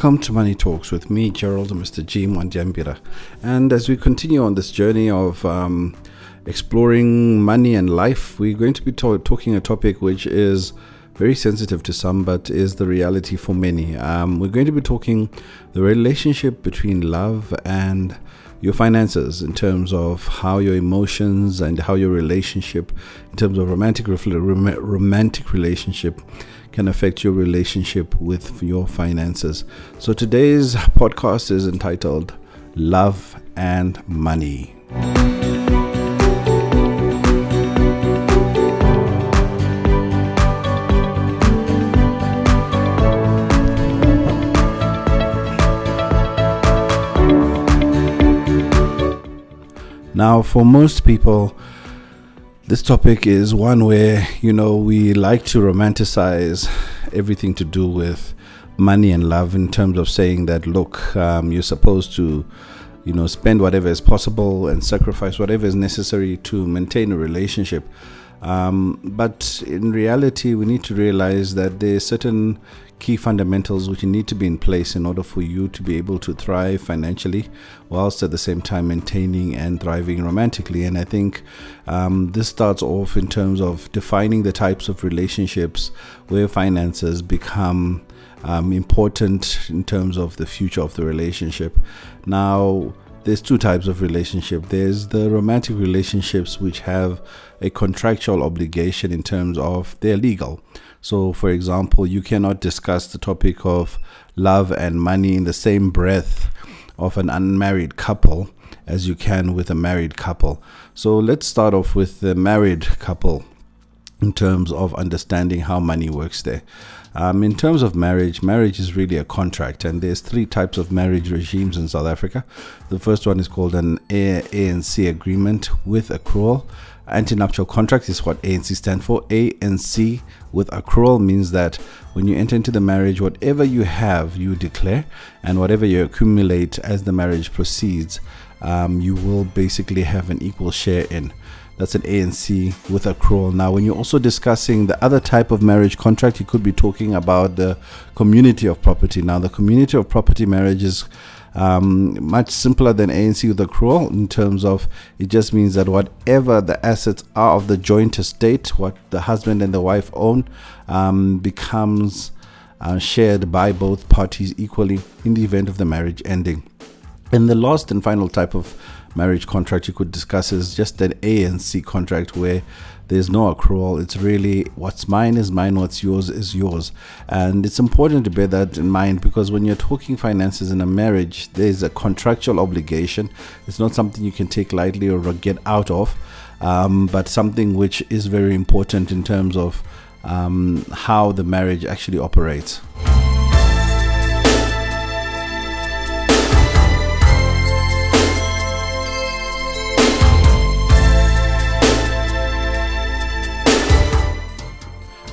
Welcome to Money Talks with me, Gerald and Mr. G. Mwandiambira. And as we continue on this journey of um, exploring money and life, we're going to be to- talking a topic which is very sensitive to some, but is the reality for many. Um, we're going to be talking the relationship between love and your finances in terms of how your emotions and how your relationship in terms of romantic romantic relationship can affect your relationship with your finances. So today's podcast is entitled Love and Money. Now, for most people, this topic is one where, you know, we like to romanticize everything to do with money and love in terms of saying that, look, um, you're supposed to, you know, spend whatever is possible and sacrifice whatever is necessary to maintain a relationship. Um, but in reality, we need to realize that there are certain key fundamentals which need to be in place in order for you to be able to thrive financially, whilst at the same time maintaining and thriving romantically. And I think um, this starts off in terms of defining the types of relationships where finances become um, important in terms of the future of the relationship. Now, there's two types of relationship. There's the romantic relationships which have a contractual obligation in terms of they're legal. So, for example, you cannot discuss the topic of love and money in the same breath of an unmarried couple as you can with a married couple. So, let's start off with the married couple in terms of understanding how money works there. Um, in terms of marriage, marriage is really a contract, and there's three types of marriage regimes in South Africa. The first one is called an ANC agreement with accrual. Antenuptial contract is what ANC stand for. ANC with accrual means that when you enter into the marriage, whatever you have, you declare, and whatever you accumulate as the marriage proceeds, um, you will basically have an equal share in. That's an ANC with accrual. Now, when you're also discussing the other type of marriage contract, you could be talking about the community of property. Now, the community of property marriage is um, much simpler than ANC with accrual in terms of it just means that whatever the assets are of the joint estate, what the husband and the wife own, um, becomes uh, shared by both parties equally in the event of the marriage ending. And the last and final type of marriage contract you could discuss is just an ANC contract where there's no accrual. It's really what's mine is mine, what's yours is yours. And it's important to bear that in mind because when you're talking finances in a marriage, there's a contractual obligation. It's not something you can take lightly or get out of, um, but something which is very important in terms of um, how the marriage actually operates.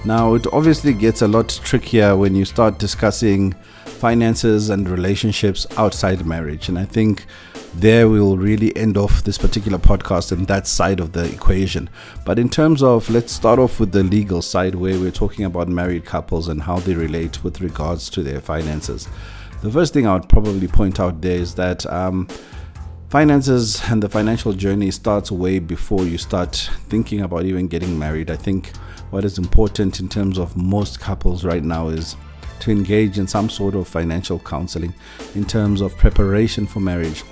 Now, it obviously gets a lot trickier when you start discussing finances and relationships outside marriage. And I think there we will really end off this particular podcast and that side of the equation. But in terms of, let's start off with the legal side where we're talking about married couples and how they relate with regards to their finances. The first thing I would probably point out there is that. Um, finances and the financial journey starts way before you start thinking about even getting married. I think what is important in terms of most couples right now is to engage in some sort of financial counseling in terms of preparation for marriage.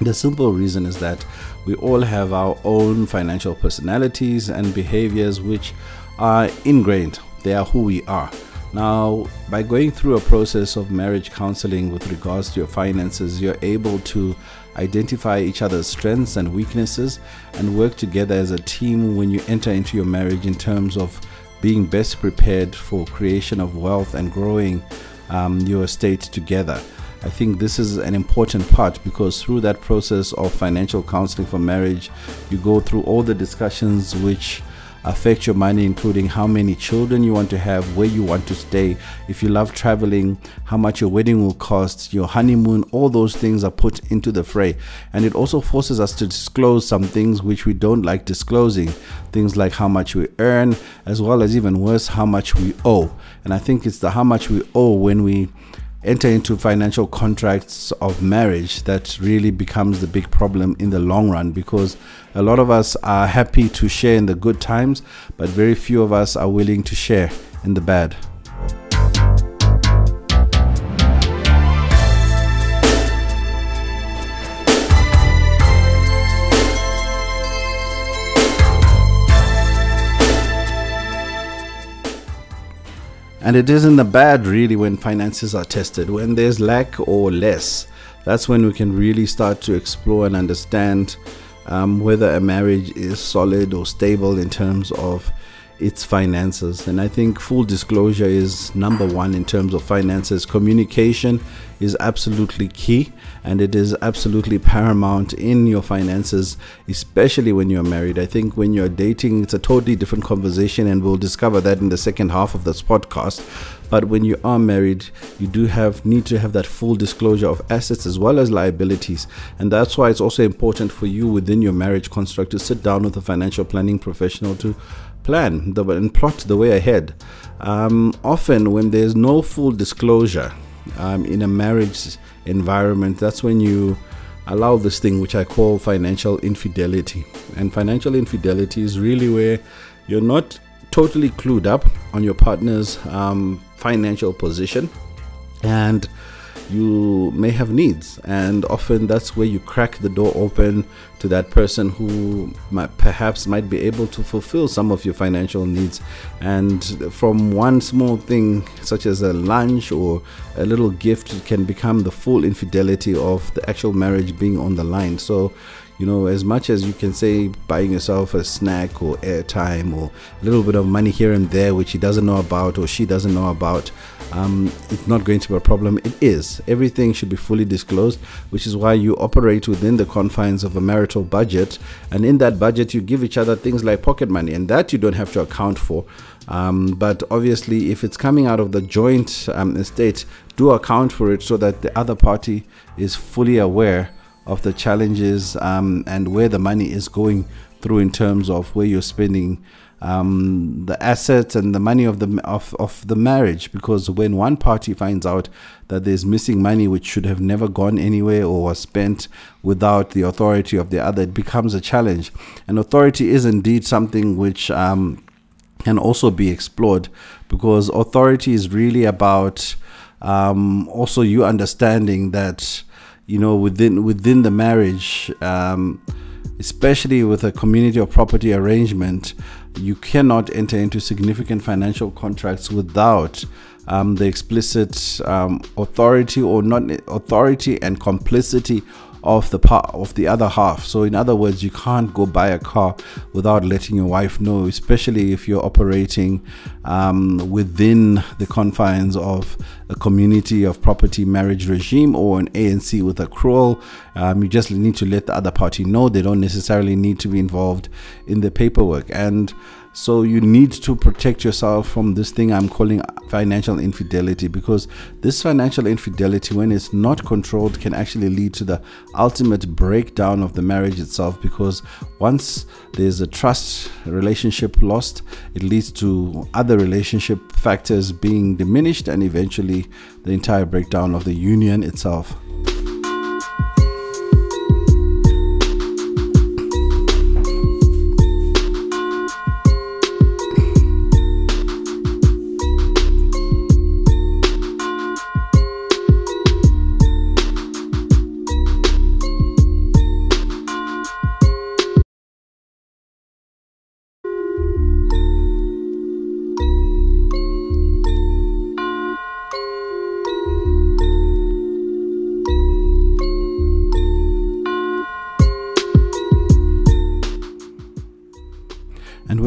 The simple reason is that we all have our own financial personalities and behaviors which are ingrained, they are who we are. Now, by going through a process of marriage counseling with regards to your finances, you're able to identify each other's strengths and weaknesses, and work together as a team when you enter into your marriage in terms of being best prepared for creation of wealth and growing um, your estate together. I think this is an important part because through that process of financial counseling for marriage, you go through all the discussions which affect your money, including how many children you want to have, where you want to stay, if you love traveling, how much your wedding will cost, your honeymoon, all those things are put into the fray. And it also forces us to disclose some things which we don't like disclosing, things like how much we earn, as well as even worse, how much we owe. And I think it's the how much we owe when we enter into financial contracts of marriage that really becomes the big problem in the long run because a lot of us are happy to share in the good times, but very few of us are willing to share in the bad. And it isn't the bad really when finances are tested. When there's lack or less, that's when we can really start to explore and understand um, whether a marriage is solid or stable in terms of its finances. And I think full disclosure is number one in terms of finances. Communication is absolutely key and it is absolutely paramount in your finances, especially when you're married. I think when you're dating, it's a totally different conversation, and we'll discover that in the second half of this podcast. But when you are married, you do have need to have that full disclosure of assets as well as liabilities. And that's why it's also important for you within your marriage construct to sit down with a financial planning professional to plan the, and plot the way ahead. Um, often, when there's no full disclosure um, in a marriage environment, that's when you allow this thing which I call financial infidelity. And financial infidelity is really where you're not totally clued up on your partner's um, financial position and you may have needs. And often that's where you crack the door open to that person who might, perhaps might be able to fulfill some of your financial needs. And from one small thing such as a lunch or a little gift can become the full infidelity of the actual marriage being on the line. So you know, as much as you can say buying yourself a snack or airtime or a little bit of money here and there, which he doesn't know about or she doesn't know about, um, it's not going to be a problem. It is. Everything should be fully disclosed, which is why you operate within the confines of a marital budget. And in that budget, you give each other things like pocket money, and that you don't have to account for. Um, but obviously, if it's coming out of the joint um, estate, do account for it so that the other party is fully aware of the challenges um, and where the money is going through in terms of where you're spending um, the assets and the money of the of, of the marriage. Because when one party finds out that there's missing money which should have never gone anywhere or was spent without the authority of the other it becomes a challenge. And authority is indeed something which um, can also be explored because authority is really about um, also you understanding that you know within within the marriage um, especially with a community of property arrangement you cannot enter into significant financial contracts without um, the explicit um, authority or not authority and complicity of the part of the other half. So in other words, you can't go buy a car without letting your wife know, especially if you're operating um, within the confines of a community of property marriage regime or an ANC with accrual. Um, you just need to let the other party know. They don't necessarily need to be involved in the paperwork and so you need to protect yourself from this thing I'm calling financial infidelity because this financial infidelity, when it's not controlled, can actually lead to the ultimate breakdown of the marriage itself. Because once there's a trust relationship lost, it leads to other relationship factors being diminished and eventually the entire breakdown of the union itself.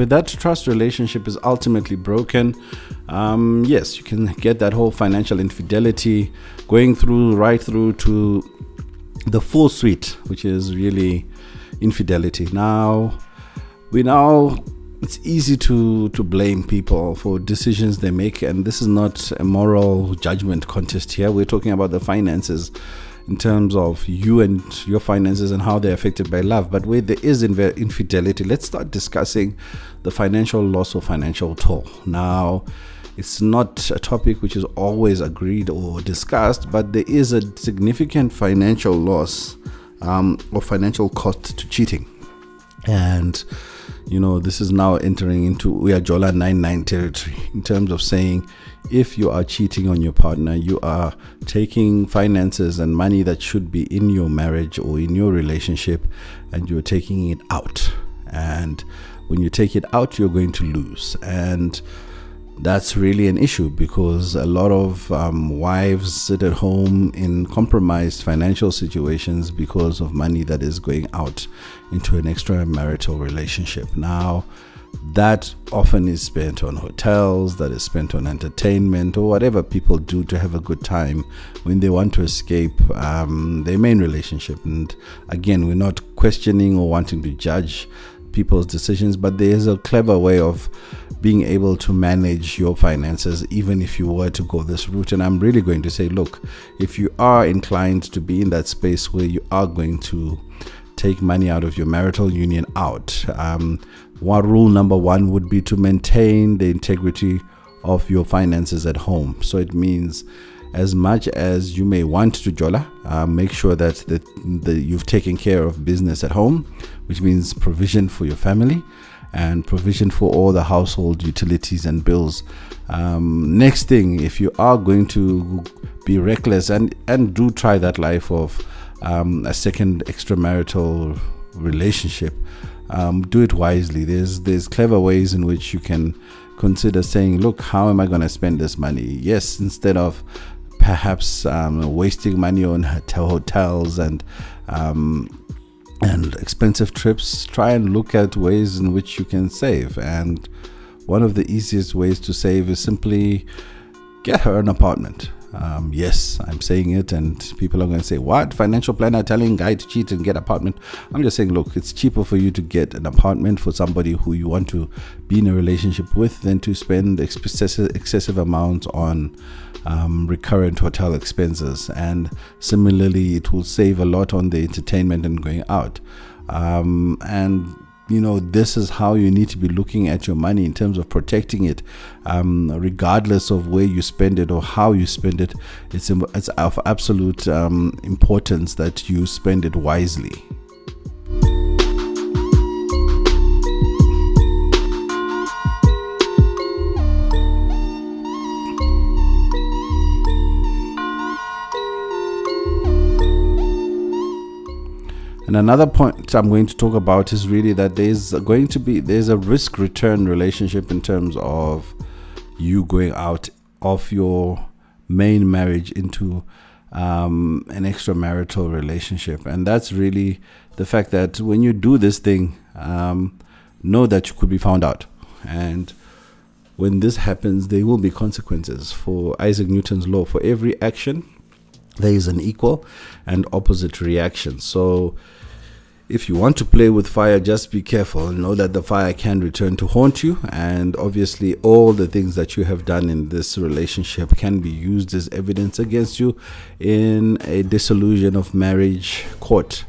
That trust relationship is ultimately broken, um, yes, you can get that whole financial infidelity going through right through to the full suite, which is really infidelity. Now, we now it's easy to to blame people for decisions they make, and this is not a moral judgment contest here. We're talking about the finances in terms of you and your finances and how they're affected by love. But where there is infidelity, let's start discussing the financial loss or financial toll. Now, it's not a topic which is always agreed or discussed, but there is a significant financial loss um, or financial cost to cheating. And you know, this is now entering into we are Uyajola 99 territory in terms of saying if you are cheating on your partner, you are taking finances and money that should be in your marriage or in your relationship and you're taking it out. And when you take it out, you're going to lose. And that's really an issue because a lot of um, wives sit at home in compromised financial situations because of money that is going out into an extramarital relationship. Now, that often is spent on hotels, that is spent on entertainment, or whatever people do to have a good time when they want to escape um, their main relationship. And again, we're not questioning or wanting to judge people's decisions, but there is a clever way of being able to manage your finances, even if you were to go this route. And I'm really going to say, look, if you are inclined to be in that space where you are going to take money out of your marital union out, um, one rule number one would be to maintain the integrity of your finances at home. So it means as much as you may want to jola, uh, make sure that the, the, you've taken care of business at home, which means provision for your family and provision for all the household utilities and bills. Um, next thing, if you are going to be reckless and, and do try that life of um, a second extramarital relationship, um, do it wisely. There's there's clever ways in which you can consider saying, look, how am I going to spend this money? Yes, instead of perhaps um, wasting money on hotel hotels and um, and expensive trips, try and look at ways in which you can save. And one of the easiest ways to save is simply get her an apartment. Um, yes, I'm saying it, and people are going to say, "What financial planner telling guy to cheat and get apartment?" I'm just saying, look, it's cheaper for you to get an apartment for somebody who you want to be in a relationship with than to spend excessive, excessive amounts on um, recurrent hotel expenses. And similarly, it will save a lot on the entertainment and going out. Um, and you know this is how you need to be looking at your money in terms of protecting it um, regardless of where you spend it or how you spend it. It's, it's of absolute um, importance that you spend it wisely another point I'm going to talk about is really that there's going to be there's a risk return relationship in terms of you going out of your main marriage into um, an extramarital relationship, and that's really the fact that when you do this thing, um, know that you could be found out, and when this happens, there will be consequences. For Isaac Newton's law, for every action, there is an equal and opposite reaction. So if you want to play with fire, just be careful. Know that the fire can return to haunt you, and obviously, all the things that you have done in this relationship can be used as evidence against you in a dissolution of marriage court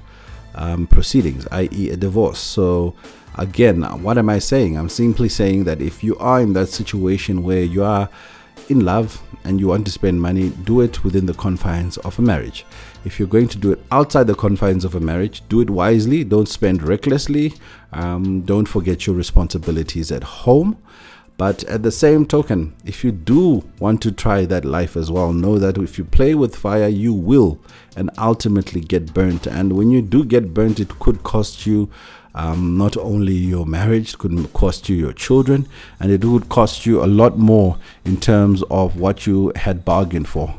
um, proceedings, i.e., a divorce. So, again, what am I saying? I'm simply saying that if you are in that situation where you are in love and you want to spend money, do it within the confines of a marriage. If you're going to do it outside the confines of a marriage, do it wisely. Don't spend recklessly. Um, don't forget your responsibilities at home. But at the same token, if you do want to try that life as well, know that if you play with fire, you will and ultimately get burnt. And when you do get burnt, it could cost you um, not only your marriage, it could cost you your children, and it would cost you a lot more in terms of what you had bargained for.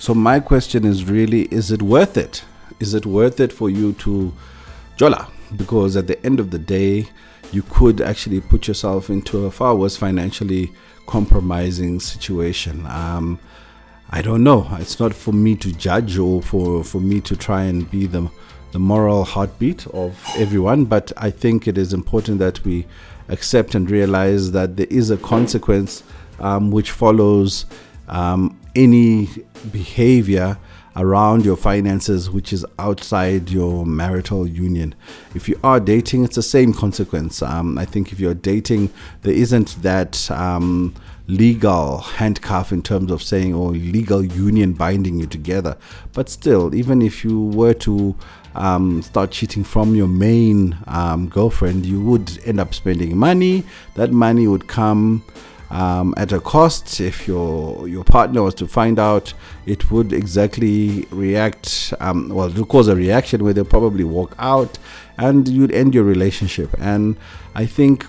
So my question is really is it worth it? Is it worth it for you to jola? Because at the end of the day, you could actually put yourself into a far worse financially compromising situation. Um, I don't know. It's not for me to judge or for, for me to try and be the, the moral heartbeat of everyone, but I think it is important that we accept and realize that there is a consequence um, which follows um, any behavior around your finances which is outside your marital union. If you are dating, it's the same consequence. Um, I think if you're dating, there isn't that um, legal handcuff in terms of saying or legal union binding you together. But still, even if you were to um, start cheating from your main um, girlfriend, you would end up spending money. That money would come um, at a cost. If your your partner was to find out, it would exactly react. Um, well, would cause a reaction where they'll probably walk out, and you'd end your relationship. And I think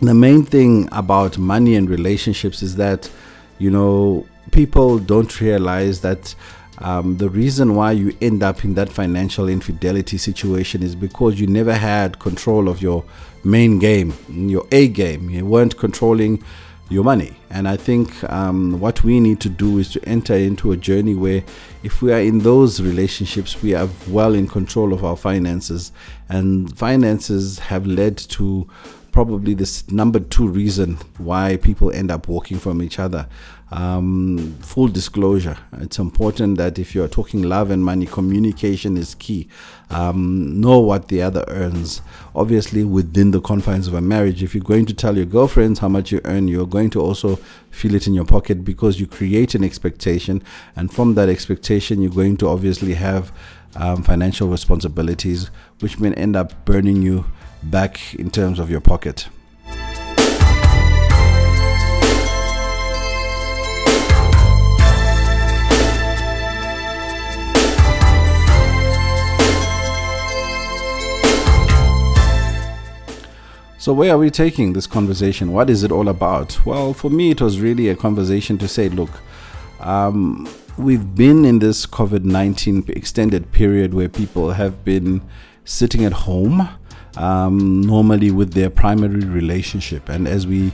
the main thing about money and relationships is that you know people don't realize that um, the reason why you end up in that financial infidelity situation is because you never had control of your main game, your A game. You weren't controlling your money. And I think um, what we need to do is to enter into a journey where, if we are in those relationships, we are well in control of our finances. And finances have led to probably this number two reason why people end up walking from each other. Um, full disclosure it's important that if you're talking love and money, communication is key. Um, know what the other earns, obviously, within the confines of a marriage. If you're going to tell your girlfriends how much you earn, you're going to also feel it in your pocket because you create an expectation, and from that expectation, you're going to obviously have um, financial responsibilities, which may end up burning you back in terms of your pocket. So, where are we taking this conversation? What is it all about? Well, for me, it was really a conversation to say, look, um, we've been in this COVID 19 extended period where people have been sitting at home um, normally with their primary relationship. And as we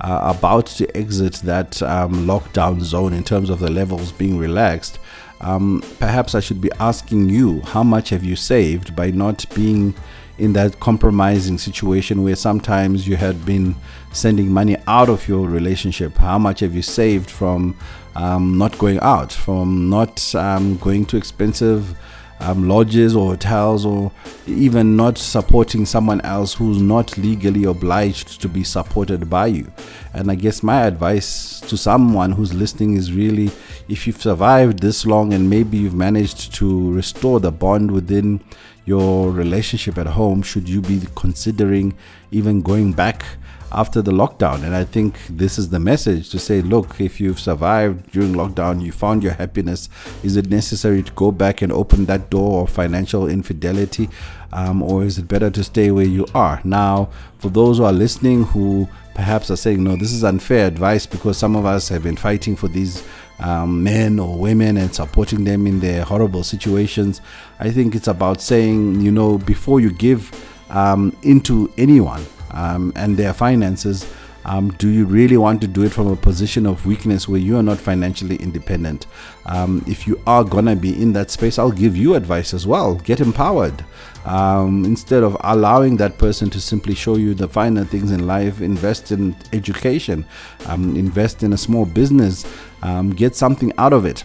are about to exit that um, lockdown zone in terms of the levels being relaxed, um, perhaps I should be asking you how much have you saved by not being in that compromising situation where sometimes you had been sending money out of your relationship? How much have you saved from um, not going out, from not um, going to expensive um, lodges or hotels or even not supporting someone else who's not legally obliged to be supported by you. And I guess my advice to someone who's listening is really if you've survived this long and maybe you've managed to restore the bond within your relationship at home, should you be considering even going back? after the lockdown. And I think this is the message to say, look, if you've survived during lockdown, you found your happiness, is it necessary to go back and open that door of financial infidelity? Um, or is it better to stay where you are? Now, for those who are listening who perhaps are saying, no, this is unfair advice because some of us have been fighting for these um, men or women and supporting them in their horrible situations. I think it's about saying, you know, before you give um, into anyone, um, and their finances, um, do you really want to do it from a position of weakness where you are not financially independent? Um, if you are gonna be in that space, I'll give you advice as well. Get empowered. Um, instead of allowing that person to simply show you the finer things in life, invest in education, um, invest in a small business, um, get something out of it.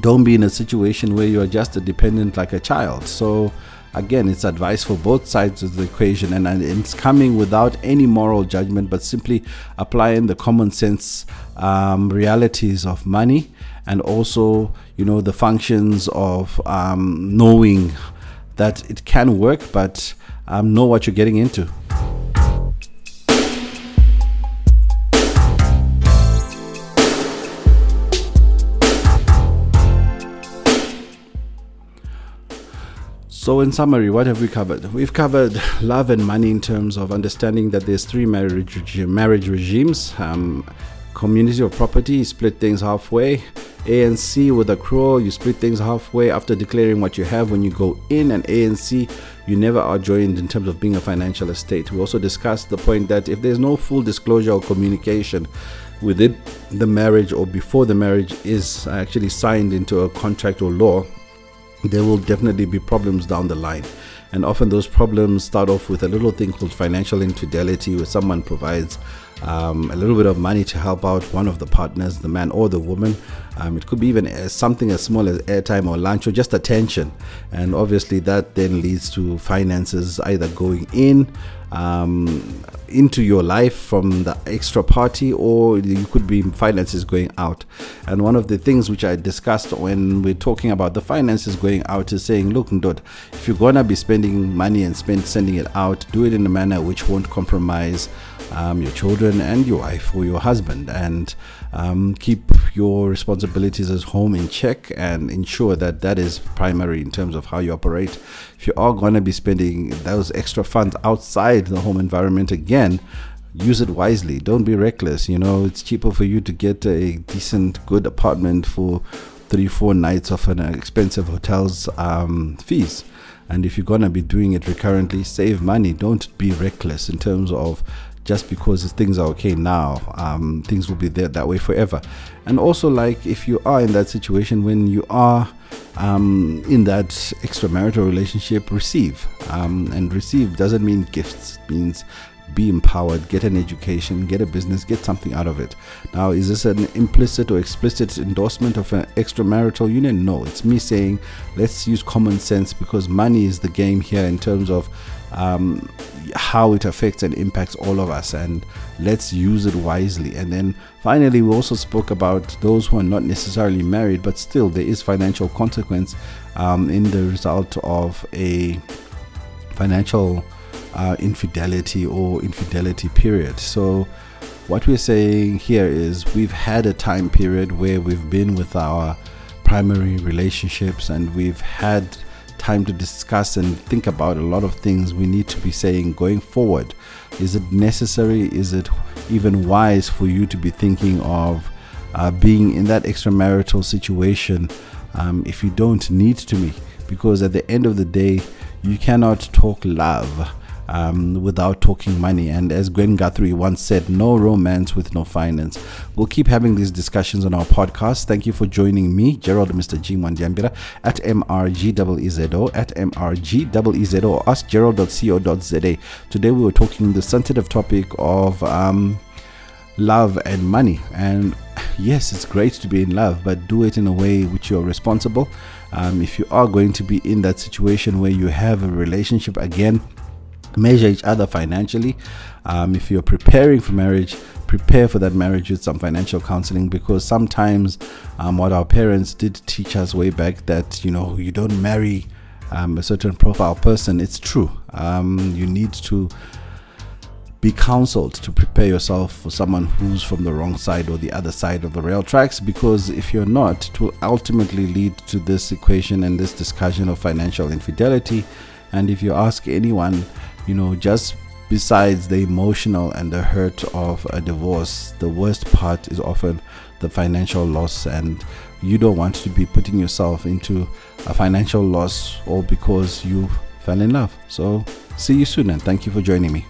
Don't be in a situation where you are just a dependent like a child. So, again it's advice for both sides of the equation and, and it's coming without any moral judgment but simply applying the common sense um, realities of money and also you know the functions of um, knowing that it can work but um, know what you're getting into So, in summary, what have we covered? We've covered love and money in terms of understanding that there's three marriage marriage regimes. Um, community of property, split things halfway. ANC with accrual, you split things halfway after declaring what you have when you go in. And ANC, you never are joined in terms of being a financial estate. We also discussed the point that if there's no full disclosure or communication within the marriage or before the marriage is actually signed into a contract or law, there will definitely be problems down the line. And often those problems start off with a little thing called financial infidelity, where someone provides um, a little bit of money to help out one of the partners, the man or the woman. Um, it could be even as something as small as airtime or lunch or just attention. And obviously, that then leads to finances either going in um, into your life from the extra party, or you could be finances going out. And one of the things which I discussed when we're talking about the finances going out is saying, look, Ndod, if you're gonna be spending money and spend sending it out, do it in a manner which won't compromise um, your children and your wife or your husband, and um, keep your responsibilities as home in check and ensure that that is primary in terms of how you operate. If you are going to be spending those extra funds outside the home environment again, use it wisely. Don't be reckless. You know, it's cheaper for you to get a decent, good apartment for three, four nights of an expensive hotel's um, fees. And if you're going to be doing it recurrently, save money. Don't be reckless in terms of just because things are okay now, um, things will be there that way forever. And also, like if you are in that situation when you are um, in that extramarital relationship, receive. Um, and receive doesn't mean gifts, it means be empowered, get an education, get a business, get something out of it. Now, is this an implicit or explicit endorsement of an extramarital union? No, it's me saying let's use common sense because money is the game here in terms of um, how it affects and impacts all of us, and let's use it wisely. And then finally, we also spoke about those who are not necessarily married, but still there is financial consequence um, in the result of a financial uh, infidelity or infidelity period. So, what we're saying here is we've had a time period where we've been with our primary relationships and we've had time to discuss and think about a lot of things we need to be saying going forward. Is it necessary? Is it even wise for you to be thinking of uh, being in that extramarital situation um, if you don't need to be? Because at the end of the day, you cannot talk love um, without talking money. And as Gwen Guthrie once said, no romance with no finance. We'll keep having these discussions on our podcast. Thank you for joining me, Gerald Mr. G. Mwandiambira, at MRGEZO, at MRGEZO, or askgerald.co.za. Today we were talking the sensitive topic of um, love and money. And yes, it's great to be in love, but do it in a way which you're responsible. Um, if you are going to be in that situation where you have a relationship again, measure each other financially. Um, if you're preparing for marriage, prepare for that marriage with some financial counseling because sometimes um, what our parents did teach us way back that you know you don't marry um, a certain profile person. It's true. Um, you need to be counseled to prepare yourself for someone who's from the wrong side or the other side of the rail tracks because if you're not, it will ultimately lead to this equation and this discussion of financial infidelity. And if you ask anyone, you know, just besides the emotional and the hurt of a divorce, the worst part is often the financial loss, and you don't want to be putting yourself into a financial loss all because you fell in love. So, see you soon, and thank you for joining me.